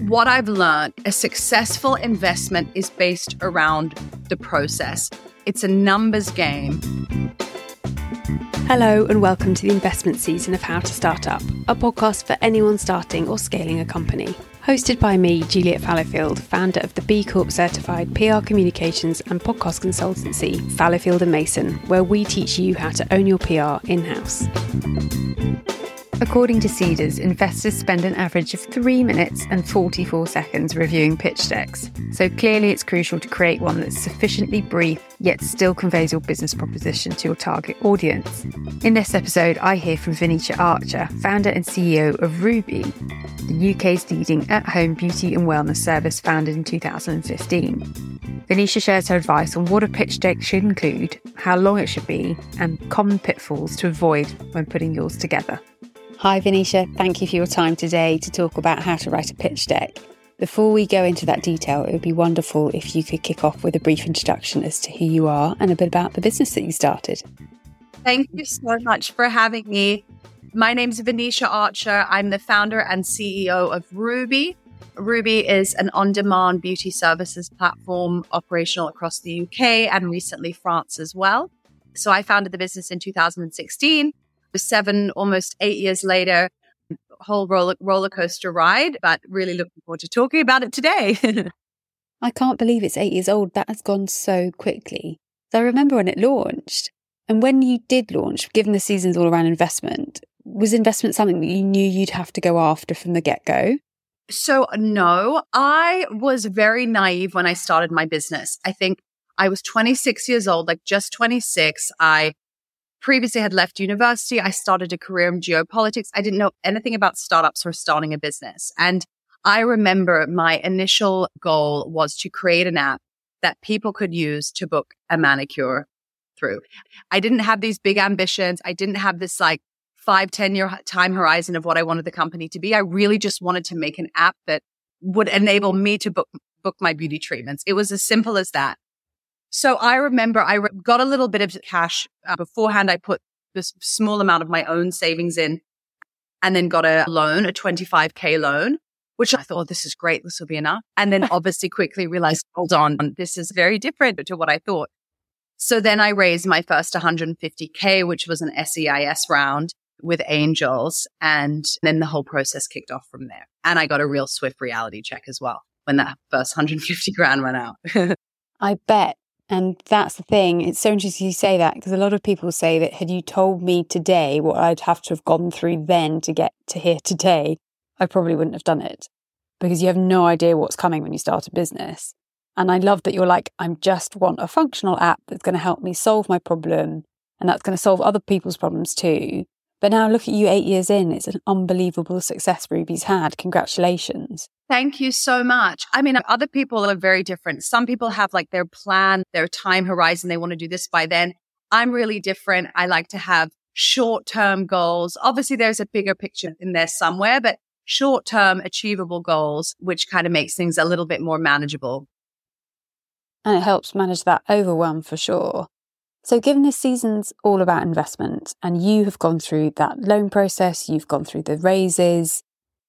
What I've learned a successful investment is based around the process, it's a numbers game. Hello, and welcome to the investment season of How to Start Up, a podcast for anyone starting or scaling a company. Hosted by me, Juliet Fallowfield, founder of the B Corp certified PR communications and podcast consultancy, Fallowfield and Mason, where we teach you how to own your PR in house. According to Seedrs, investors spend an average of 3 minutes and 44 seconds reviewing pitch decks. So clearly, it's crucial to create one that's sufficiently brief yet still conveys your business proposition to your target audience. In this episode, I hear from Venetia Archer, founder and CEO of Ruuby, the UK's leading at home beauty and wellness service founded in 2015. Venetia shares her advice on what a pitch deck should include, how long it should be, and common pitfalls to avoid when putting yours together. Hi, Venetia. Thank you for your time today to talk about how to write a pitch deck. Before we go into that detail, it would be wonderful if you could kick off with a brief introduction as to who you are and a bit about the business that you started. Thank you so much for having me. My name is Venetia Archer. I'm the founder and CEO of Ruuby. Ruuby is an on demand beauty services platform operational across the UK and recently France as well. So I founded the business in 2016 seven, almost eight years later, whole roller, roller coaster ride, but really looking forward to talking about it today. I can't believe it's eight years old. That has gone so quickly. So I remember when it launched. And when you did launch, given the seasons all around investment, was investment something that you knew you'd have to go after from the get go? So, no, I was very naive when I started my business. I think I was 26 years old, like just 26. I previously had left university. I started a career in geopolitics. I didn't know anything about startups or starting a business. And I remember my initial goal was to create an app that people could use to book a manicure through. I didn't have these big ambitions. I didn't have this like five, 10 year time horizon of what I wanted the company to be. I really just wanted to make an app that would enable me to book, book my beauty treatments. It was as simple as that. So I remember I got a little bit of cash uh, beforehand. I put this small amount of my own savings in and then got a loan, a 25K loan, which I thought, oh, this is great. This will be enough. And then obviously quickly realized, hold on, this is very different to what I thought. So then I raised my first 150K, which was an SEIS round with angels. And then the whole process kicked off from there. And I got a real swift reality check as well when that first 150 grand went out. I bet and that's the thing. It's so interesting you say that because a lot of people say that had you told me today what I'd have to have gone through then to get to here today, I probably wouldn't have done it because you have no idea what's coming when you start a business. And I love that you're like, I just want a functional app that's going to help me solve my problem and that's going to solve other people's problems too. But now look at you eight years in. It's an unbelievable success Ruuby's had. Congratulations. Thank you so much. I mean, other people are very different. Some people have like their plan, their time horizon. They want to do this by then. I'm really different. I like to have short term goals. Obviously, there's a bigger picture in there somewhere, but short term achievable goals, which kind of makes things a little bit more manageable. And it helps manage that overwhelm for sure. So, given this season's all about investment and you have gone through that loan process, you've gone through the raises,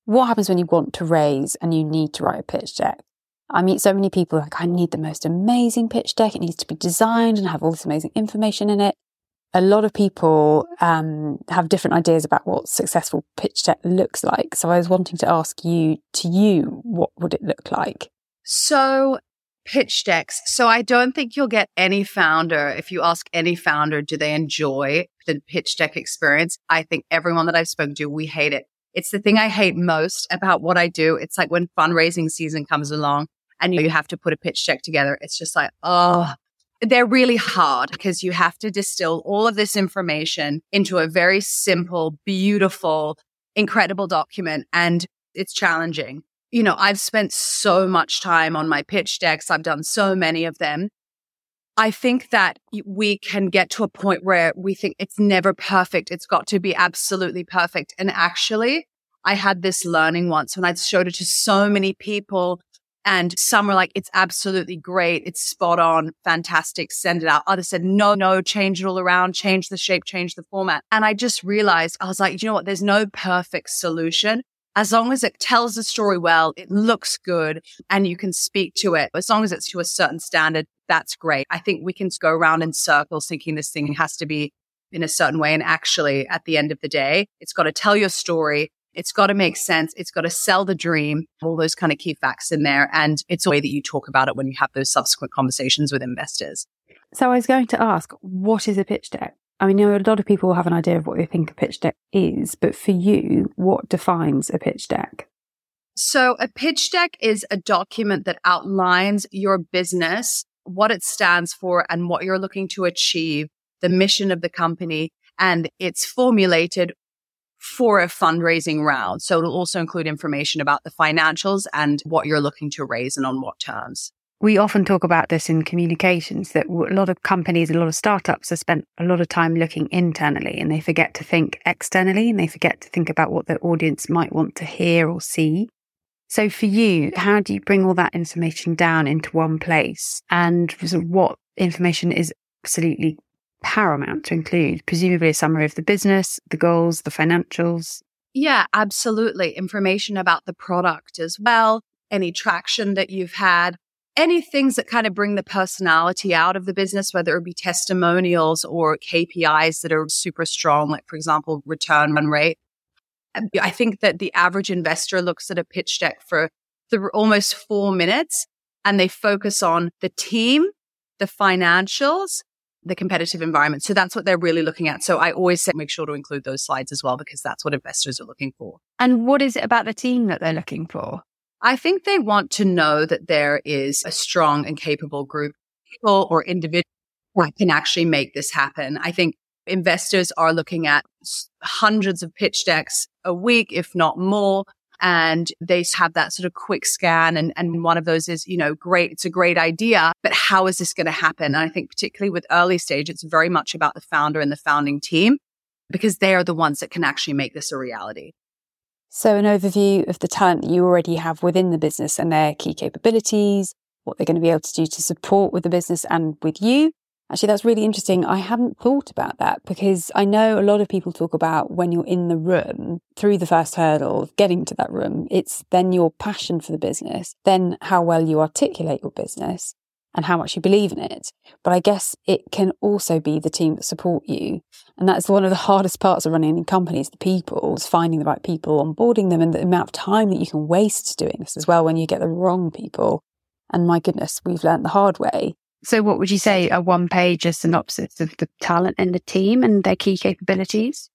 what happens when you want to raise and you need to write a pitch deck? I meet so many people like, I need the most amazing pitch deck. It needs to be designed and have all this amazing information in it. A lot of people um, have different ideas about what successful pitch deck looks like. So I was wanting to ask you, to you, what would it look like? So pitch decks. So I don't think you'll get any founder. If you ask any founder, do they enjoy the pitch deck experience? I think everyone that I've spoken to, we hate it. It's the thing I hate most about what I do. It's like when fundraising season comes along and you have to put a pitch deck together. It's just like, oh, they're really hard because you have to distill all of this information into a very simple, beautiful, incredible document. And it's challenging. You know, I've spent so much time on my pitch decks. I've done so many of them. I think that we can get to a point where we think it's never perfect. It's got to be absolutely perfect. And actually, I had this learning once when I showed it to so many people and some were like, it's absolutely great. It's spot on. Fantastic. Send it out. Others said, no, no, change it all around, change the shape, change the format. And I just realized I was like, you know what? There's no perfect solution, as long as it tells the story well, it looks good and you can speak to it, as long as it's to a certain standard, that's great. I think we can go around in circles thinking this thing has to be in a certain way. And actually, at the end of the day, it's got to tell your story. It's got to make sense. It's got to sell the dream, all those kind of key facts in there. And it's a way that you talk about it when you have those subsequent conversations with investors. So I was going to ask, what is a pitch deck? I mean, a lot of people have an idea of what they think a pitch deck is, but for you, what defines a pitch deck? So, a pitch deck is a document that outlines your business, what it stands for, and what you're looking to achieve, the mission of the company, and it's formulated for a fundraising round. So, it'll also include information about the financials and what you're looking to raise and on what terms we often talk about this in communications that a lot of companies, a lot of startups have spent a lot of time looking internally and they forget to think externally and they forget to think about what their audience might want to hear or see. So for you, how do you bring all that information down into one place and what information is absolutely paramount to include? Presumably a summary of the business, the goals, the financials. Yeah, absolutely. Information about the product as well, any traction that you've had, any things that kind of bring the personality out of the business, whether it be testimonials or KPIs that are super strong, like, for example, return run rate. Uh, I think that the average investor looks at a pitch deck for the, almost four minutes and they focus on the team, the financials, the competitive environment. So that's what they're really looking at. So I always say make sure to include those slides as well, because that's what investors are looking for. And what is it about the team that they're looking for? I think they want to know that there is a strong and capable group of people or individuals that can actually make this happen. I think investors are looking at hundreds of pitch decks a week, if not more. And they have that sort of quick scan. And, and one of those is, you know, great. It's a great idea, but how is this going to happen? And I think particularly with early stage, it's very much about the founder and the founding team because they are the ones that can actually make this a reality. So, an overview of the talent that you already have within the business and their key capabilities, what they're going to be able to do to support with the business and with you. Actually, that's really interesting. I hadn't thought about that because I know a lot of people talk about when you're in the room through the first hurdle of getting to that room, it's then your passion for the business, then how well you articulate your business, and how much you believe in it. But I guess it can also be the team that support you. And that's one of the hardest parts of running a company is the people, is finding the right people, onboarding them and the amount of time that you can waste doing this as well when you get the wrong people. And my goodness, we've learned the hard way. So what would you say a one page a synopsis of the talent in the team and their key capabilities?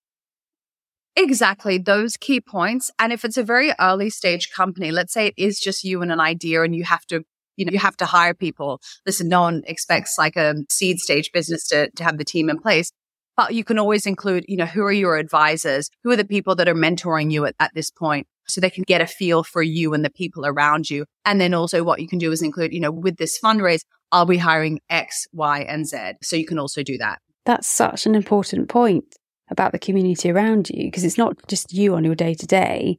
Exactly, those key points. And if it's a very early stage company, let's say it is just you and an idea and you have to you know, you have to hire people. Listen, no one expects like a seed stage business to, to have the team in place. But you can always include, you know, who are your advisors? Who are the people that are mentoring you at, at this point? So they can get a feel for you and the people around you. And then also what you can do is include, you know, with this fundraise, I'll be hiring X, Y, and Z. So you can also do that. That's such an important point about the community around you because it's not just you on your day to day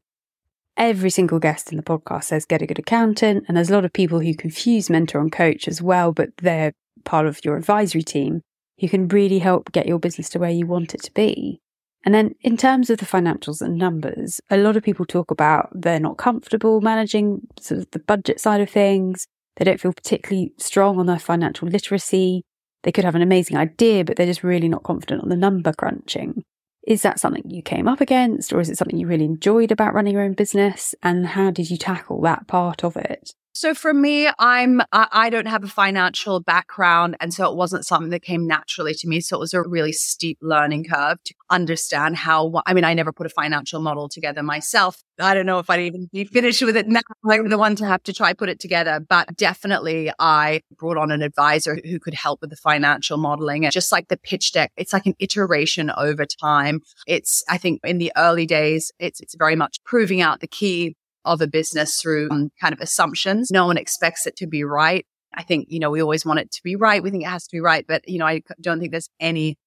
every single guest in the podcast says get a good accountant. And there's a lot of people who confuse mentor and coach as well, but they're part of your advisory team who can really help get your business to where you want it to be. And then in terms of the financials and numbers, a lot of people talk about they're not comfortable managing sort of the budget side of things. They don't feel particularly strong on their financial literacy. They could have an amazing idea, but they're just really not confident on the number crunching. Is that something you came up against, or is it something you really enjoyed about running your own business? And how did you tackle that part of it? So for me, I'm I don't have a financial background, and so it wasn't something that came naturally to me. So it was a really steep learning curve to understand how. I mean, I never put a financial model together myself. I don't know if I'd even be finished with it now. Like the one to have to try put it together, but definitely I brought on an advisor who could help with the financial modeling. And just like the pitch deck, it's like an iteration over time. It's I think in the early days, it's it's very much proving out the key of a business through um, kind of assumptions. No one expects it to be right. I think, you know, we always want it to be right. We think it has to be right, but, you know, I don't think there's any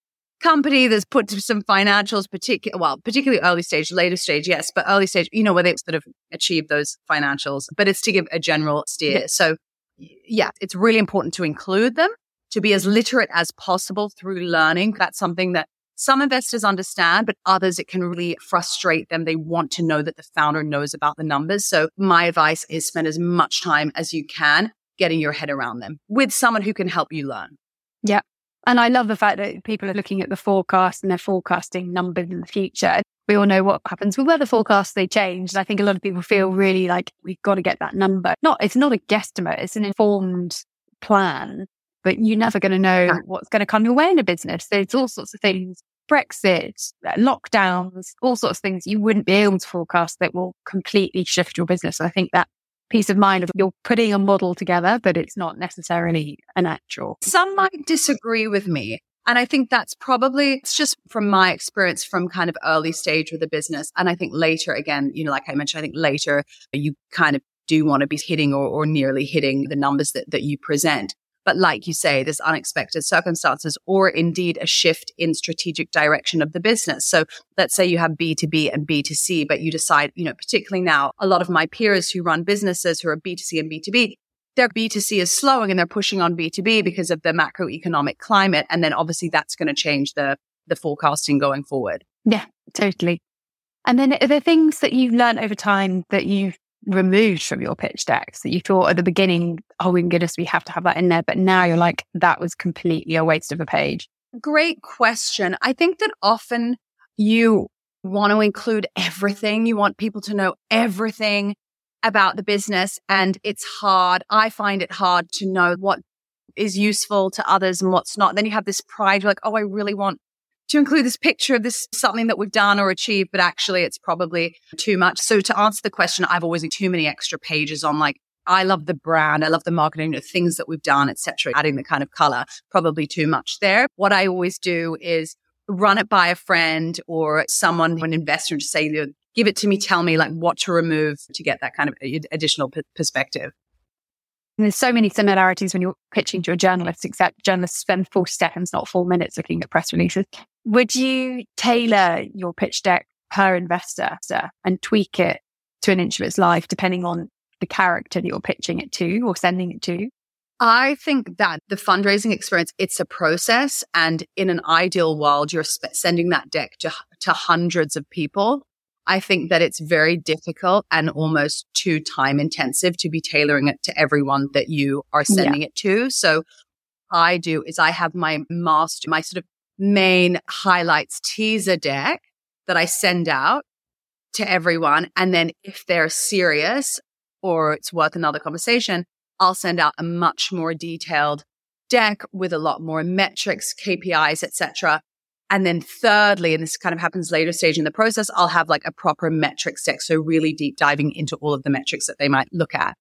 company that's put some financials, particular, well, particularly early stage, later stage, yes, but early stage, you know, where they sort of achieve those financials, but it's to give a general steer. Yeah. So yeah, it's really important to include them, to be as literate as possible through learning. That's something that some investors understand, but others, it can really frustrate them. They want to know that the founder knows about the numbers. So my advice is spend as much time as you can getting your head around them with someone who can help you learn. Yeah. And I love the fact that people are looking at the forecast and they're forecasting numbers in the future. We all know what happens with weather forecasts, they change. And I think a lot of people feel really like we've got to get that number. Not, it's not a guesstimate, it's an informed plan, but you're never going to know what's going to come your way in a business. There's all sorts of things, Brexit, uh, lockdowns, all sorts of things you wouldn't be able to forecast that will completely shift your business. I think that peace of mind of you're putting a model together, but it's not necessarily an actual. Some might disagree with me. And I think that's probably, it's just from my experience from kind of early stage with the business. And I think later, again, you know, like I mentioned, I think later you kind of do want to be hitting or, or nearly hitting the numbers that, that you present. But like you say, there's unexpected circumstances or indeed a shift in strategic direction of the business. So let's say you have B2B and B2C, but you decide, you know, particularly now, a lot of my peers who run businesses who are B2C and B2B, their B2C is slowing and they're pushing on B2B because of the macroeconomic climate. And then obviously that's going to change the, the forecasting going forward. Yeah, totally. And then are there things that you've learned over time that you've removed from your pitch decks that you thought at the beginning, oh my goodness, we have to have that in there. But now you're like, that was completely a waste of a page? Great question. I think that often you want to include everything. You want people to know everything about the business and it's hard. I find it hard to know what is useful to others and what's not. Then you have this pride, you're like, oh, I really want to include this picture of this something that we've done or achieved, but actually it's probably too much. So to answer the question, I've always too many extra pages on like I love the brand, I love the marketing, the things that we've done, etc. Adding the kind of color, probably too much there. What I always do is run it by a friend or someone, an investor, to say, give it to me, tell me like what to remove to get that kind of additional p- perspective. And there's so many similarities when you're pitching to a journalist, except journalists spend 40 seconds, not four minutes looking at press releases. Would you tailor your pitch deck per investor and tweak it to an inch of its life, depending on the character that you're pitching it to or sending it to? I think that the fundraising experience, it's a process. And in an ideal world, you're sp- sending that deck to, to hundreds of people. I think that it's very difficult and almost too time intensive to be tailoring it to everyone that you are sending yeah. it to. So I do is I have my master, my sort of main highlights teaser deck that I send out to everyone. And then if they're serious or it's worth another conversation, I'll send out a much more detailed deck with a lot more metrics, KPIs, etc. And then thirdly, and this kind of happens later stage in the process, I'll have like a proper metrics deck. So really deep diving into all of the metrics that they might look at.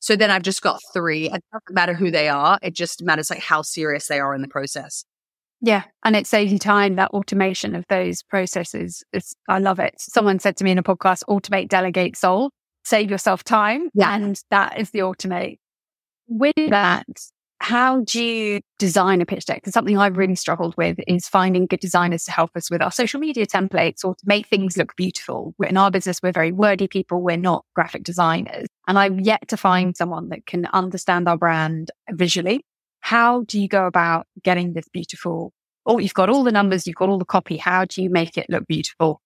So then I've just got three. It doesn't matter who they are. It just matters like how serious they are in the process. Yeah. And it saves you time, that automation of those processes. It's, I love it. Someone said to me in a podcast, automate, delegate, solve, save yourself time. Yeah. And that is the automate. With that, how do you design a pitch deck? Because something I've really struggled with is finding good designers to help us with our social media templates or to make things look beautiful. In our business, we're very wordy people. We're not graphic designers. And I've yet to find someone that can understand our brand visually how do you go about getting this beautiful? Oh, you've got all the numbers, you've got all the copy. How do you make it look beautiful?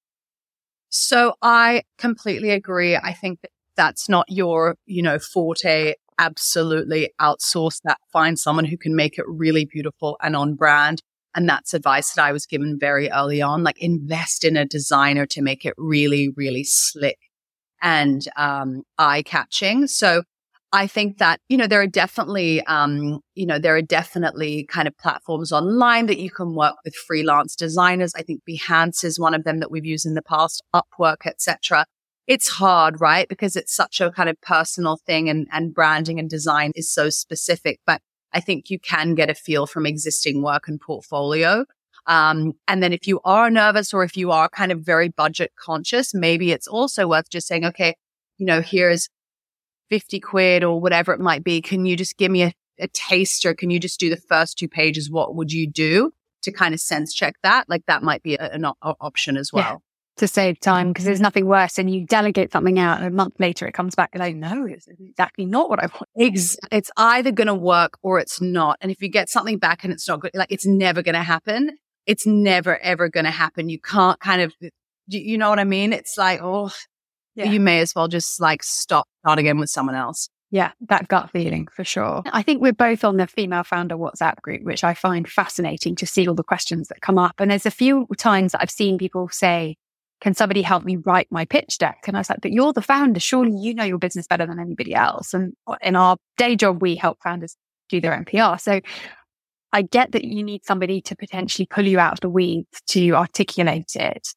So I completely agree. I think that that's not your, you know, forte. Absolutely outsource that. Find someone who can make it really beautiful and on brand. And that's advice that I was given very early on. Like invest in a designer to make it really, really slick and um, eye catching. So I think that, you know, there are definitely, um, you know, there are definitely kind of platforms online that you can work with freelance designers. I think Behance is one of them that we've used in the past, Upwork, etc. It's hard, right? Because it's such a kind of personal thing and, and branding and design is so specific, but I think you can get a feel from existing work and portfolio. Um, and then if you are nervous or if you are kind of very budget conscious, maybe it's also worth just saying, okay, you know, here's 50 quid or whatever it might be. Can you just give me a, a taster? Can you just do the first two pages? What would you do to kind of sense check that? Like that might be a, an o- option as well. Yeah to save time because there's nothing worse than you delegate something out and a month later it comes back and like no it's exactly not what i want it's, it's either going to work or it's not and if you get something back and it's not good like it's never going to happen it's never ever going to happen. You can't kind of, you know what I mean? It's like, oh, yeah. you may as well just like stop, start again with someone else. Yeah, that gut feeling for sure. I think we're both on the female founder WhatsApp group, which I find fascinating to see all the questions that come up. And there's a few times that I've seen people say, Can somebody help me write my pitch deck? And I was like, But you're the founder. Surely you know your business better than anybody else. And in our day job, we help founders do their NPR. So I get that you need somebody to potentially pull you out of the weeds to articulate it.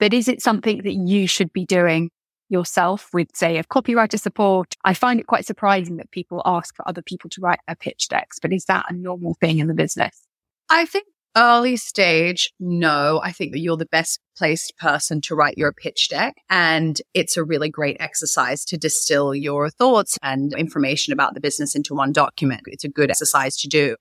But is it something that you should be doing yourself with, say, a copywriter support. I find it quite surprising that people ask for other people to write their pitch decks, but is that a normal thing in the business? I think early stage, no. I think that you're the best placed person to write your pitch deck. And it's a really great exercise to distill your thoughts and information about the business into one document. It's a good exercise to do.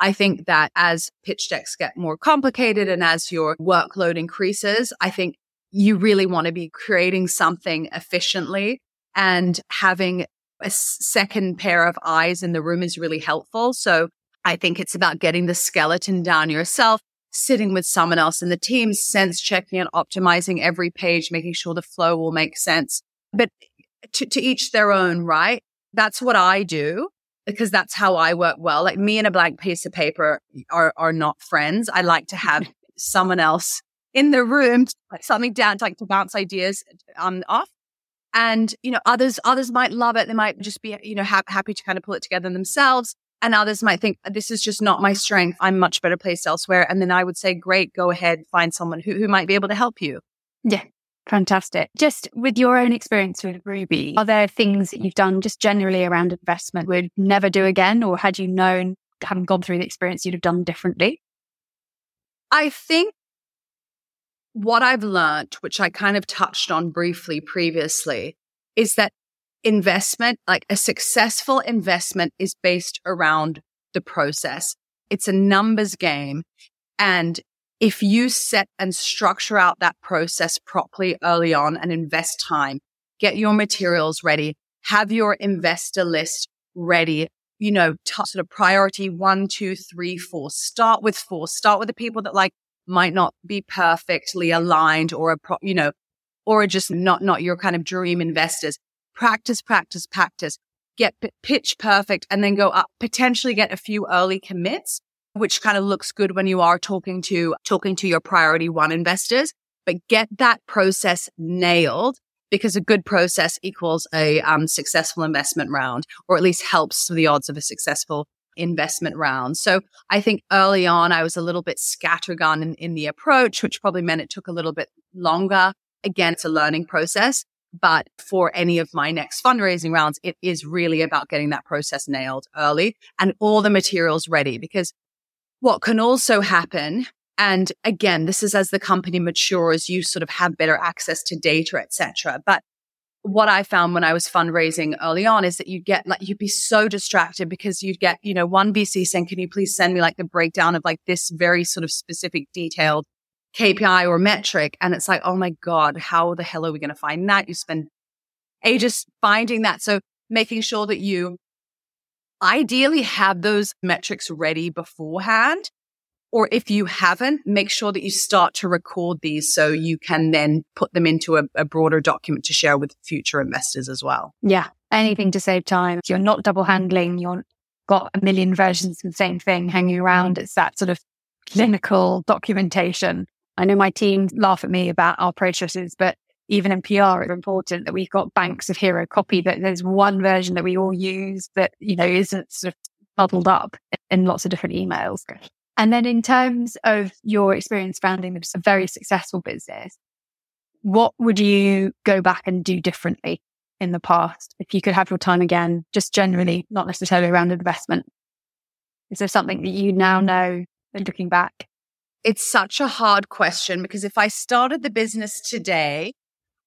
I think that as pitch decks get more complicated and as your workload increases, I think you really want to be creating something efficiently and having a second pair of eyes in the room is really helpful. So I think it's about getting the skeleton down yourself, sitting with someone else in the team, sense checking and optimizing every page, making sure the flow will make sense. But to, to each their own, right? That's what I do because that's how I work well. Like me and a blank piece of paper are, are not friends. I like to have someone else in the room, something down to like to bounce ideas um, off. And, you know, others, others might love it. They might just be, you know, ha- happy to kind of pull it together themselves. And others might think this is just not my strength. I'm much better placed elsewhere. And then I would say, great, go ahead, find someone who, who might be able to help you. Yeah. Fantastic. Just with your own experience with Ruuby, are there things that you've done just generally around investment would never do again? Or had you known, having gone through the experience, you'd have done differently? I think what I've learned, which I kind of touched on briefly previously, is that investment, like a successful investment is based around the process. It's a numbers game. And if you set and structure out that process properly early on and invest time, get your materials ready, have your investor list ready, you know, t- sort of priority one, two, three, four, start with four, start with the people that like might not be perfectly aligned or a pro, you know, or just not, not your kind of dream investors. Practice, practice, practice, get p- pitch perfect and then go up, potentially get a few early commits, which kind of looks good when you are talking to, talking to your priority one investors, but get that process nailed because a good process equals a um, successful investment round, or at least helps the odds of a successful investment round. So I think early on, I was a little bit scattergun in, in the approach, which probably meant it took a little bit longer. Again, it's a learning process. But for any of my next fundraising rounds, it is really about getting that process nailed early and all the materials ready because what can also happen and again, this is as the company matures, you sort of have better access to data, etc. But what I found when I was fundraising early on is that you'd get like, you'd be so distracted because you'd get, you know, one VC saying, can you please send me like the breakdown of like this very sort of specific detailed KPI or metric? And it's like, oh my God, how the hell are we going to find that? You spend ages finding that. So making sure that you ideally have those metrics ready beforehand or if you haven't, make sure that you start to record these so you can then put them into a, a broader document to share with future investors as well. Yeah. Anything to save time. You're not double handling. You're got a million versions of the same thing hanging around. It's that sort of clinical documentation. I know my team laugh at me about our processes, but even in PR, it's important that we've got banks of hero copy that there's one version that we all use that, you know, isn't sort of muddled up in lots of different emails. And then in terms of your experience founding a very successful business, what would you go back and do differently in the past if you could have your time again, just generally, not necessarily around investment? Is there something that you now know and looking back? It's such a hard question because if I started the business today,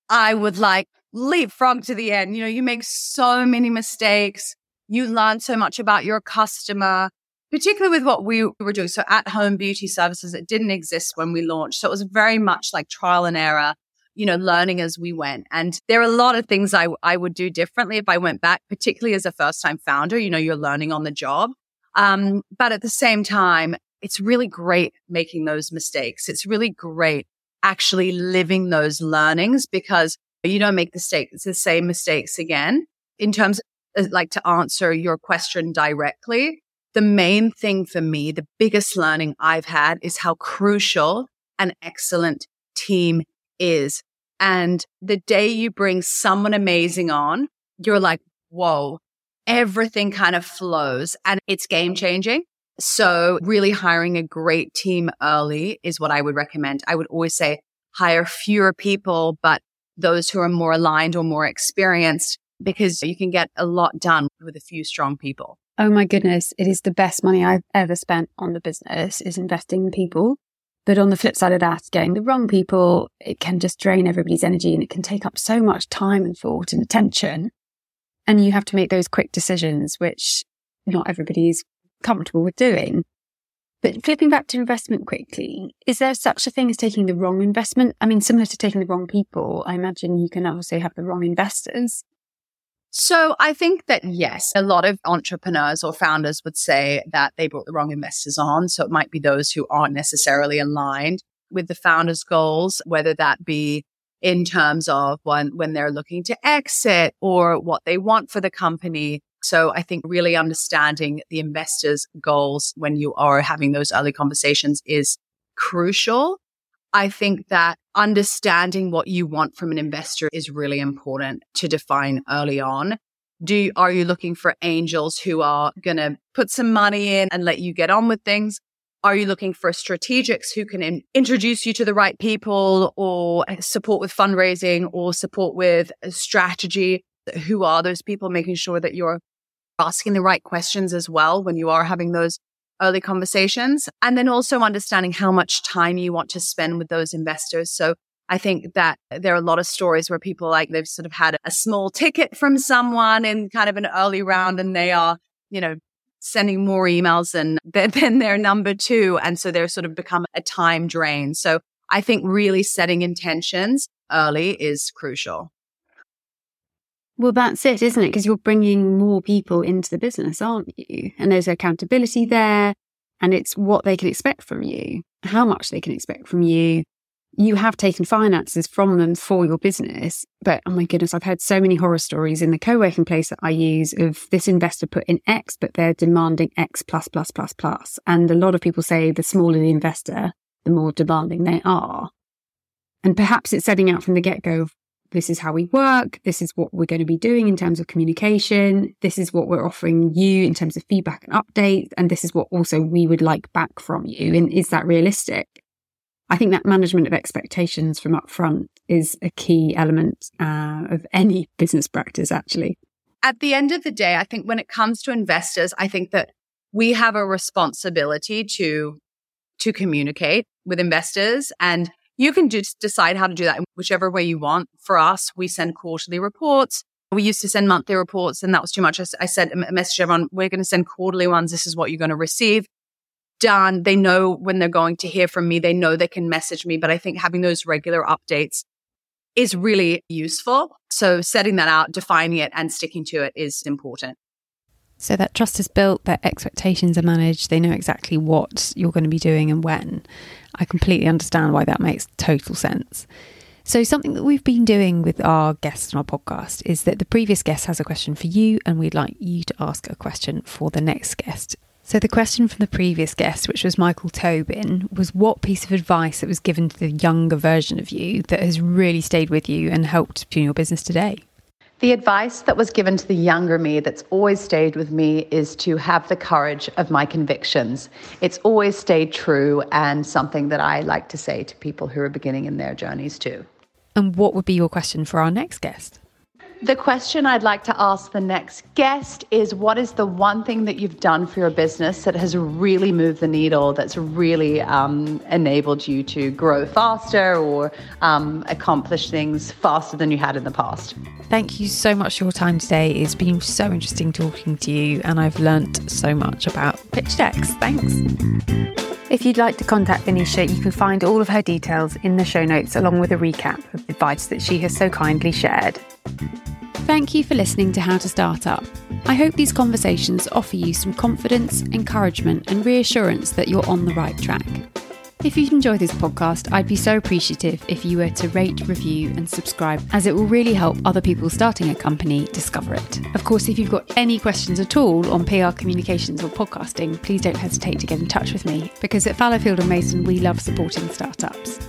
I would like leapfrog to the end. You know, you make so many mistakes. You learn so much about your customer particularly with what we were doing. So at home beauty services, it didn't exist when we launched. So it was very much like trial and error, you know, learning as we went. And there are a lot of things I, I would do differently if I went back, particularly as a first time founder. You know, you're learning on the job. Um, but at the same time, it's really great making those mistakes. It's really great actually living those learnings because you don't make the, the same mistakes again. In terms of like to answer your question directly, the main thing for me, the biggest learning I've had is how crucial an excellent team is. And the day you bring someone amazing on, you're like, whoa, everything kind of flows and it's game changing. So really hiring a great team early is what I would recommend. I would always say hire fewer people, but those who are more aligned or more experienced because you can get a lot done with a few strong people. Oh my goodness. It is the best money I've ever spent on the business is investing in people. But on the flip side of that, getting the wrong people, it can just drain everybody's energy and it can take up so much time and thought and attention. And you have to make those quick decisions, which not everybody is comfortable with doing. But flipping back to investment quickly, is there such a thing as taking the wrong investment? I mean, similar to taking the wrong people, I imagine you can also have the wrong investors. So I think that yes, a lot of entrepreneurs or founders would say that they brought the wrong investors on. So it might be those who aren't necessarily aligned with the founder's goals, whether that be in terms of when, when they're looking to exit or what they want for the company. So I think really understanding the investors' goals when you are having those early conversations is crucial. I think that understanding what you want from an investor is really important to define early on. Do are you looking for angels who are going to put some money in and let you get on with things? Are you looking for strategics who can in, introduce you to the right people or support with fundraising or support with strategy? Who are those people making sure that you're asking the right questions as well when you are having those early conversations? And then also understanding how much time you want to spend with those investors. So I think that there are a lot of stories where people like they've sort of had a small ticket from someone in kind of an early round and they are, you know, sending more emails than, than their number two. And so they're sort of become a time drain. So I think really setting intentions early is crucial. Well, that's it, isn't it? Because you're bringing more people into the business, aren't you? And there's accountability there and it's what they can expect from you, how much they can expect from you, you have taken finances from them for your business. But oh my goodness, I've heard so many horror stories in the co working place that I use of this investor put in X, but they're demanding X plus, plus, plus, plus. And a lot of people say the smaller the investor, the more demanding they are. And perhaps it's setting out from the get go this is how we work. This is what we're going to be doing in terms of communication. This is what we're offering you in terms of feedback and updates. And this is what also we would like back from you. And is that realistic? I think that management of expectations from upfront is a key element uh, of any business practice, actually. At the end of the day, I think when it comes to investors, I think that we have a responsibility to to communicate with investors and you can just decide how to do that in whichever way you want. For us, we send quarterly reports. We used to send monthly reports and that was too much. I, sent a message everyone, we're going to send quarterly ones. This is what you're going to receive done. They know when they're going to hear from me. They know they can message me, but I think having those regular updates is really useful. So setting that out, defining it and sticking to it is important. So that trust is built, their expectations are managed, they know exactly what you're going to be doing and when. I completely understand why that makes total sense. So, something that we've been doing with our guests on our podcast is that the previous guest has a question for you, and we'd like you to ask a question for the next guest. So, the question from the previous guest, which was Michael Tobin, was what piece of advice that was given to the younger version of you that has really stayed with you and helped tune your business today? The advice that was given to the younger me that's always stayed with me is to have the courage of my convictions. It's always stayed true and something that I like to say to people who are beginning in their journeys too. And what would be your question for our next guest? The question I'd like to ask the next guest is what is the one thing that you've done for your business that has really moved the needle, that's really um, enabled you to grow faster or um, accomplish things faster than you had in the past? Thank you so much for your time today. It's been so interesting talking to you, and I've learnt so much about pitch decks. Thanks. If you'd like to contact Venetia, you can find all of her details in the show notes along with a recap of the advice that she has so kindly shared. Thank you for listening to How to Start Up. I hope these conversations offer you some confidence, encouragement, and reassurance that you're on the right track. If you've enjoyed this podcast, I'd be so appreciative if you were to rate, review, and subscribe, as it will really help other people starting a company discover it. Of course, if you've got any questions at all on PR communications or podcasting, please don't hesitate to get in touch with me, because at Fallowfield and Mason, we love supporting startups.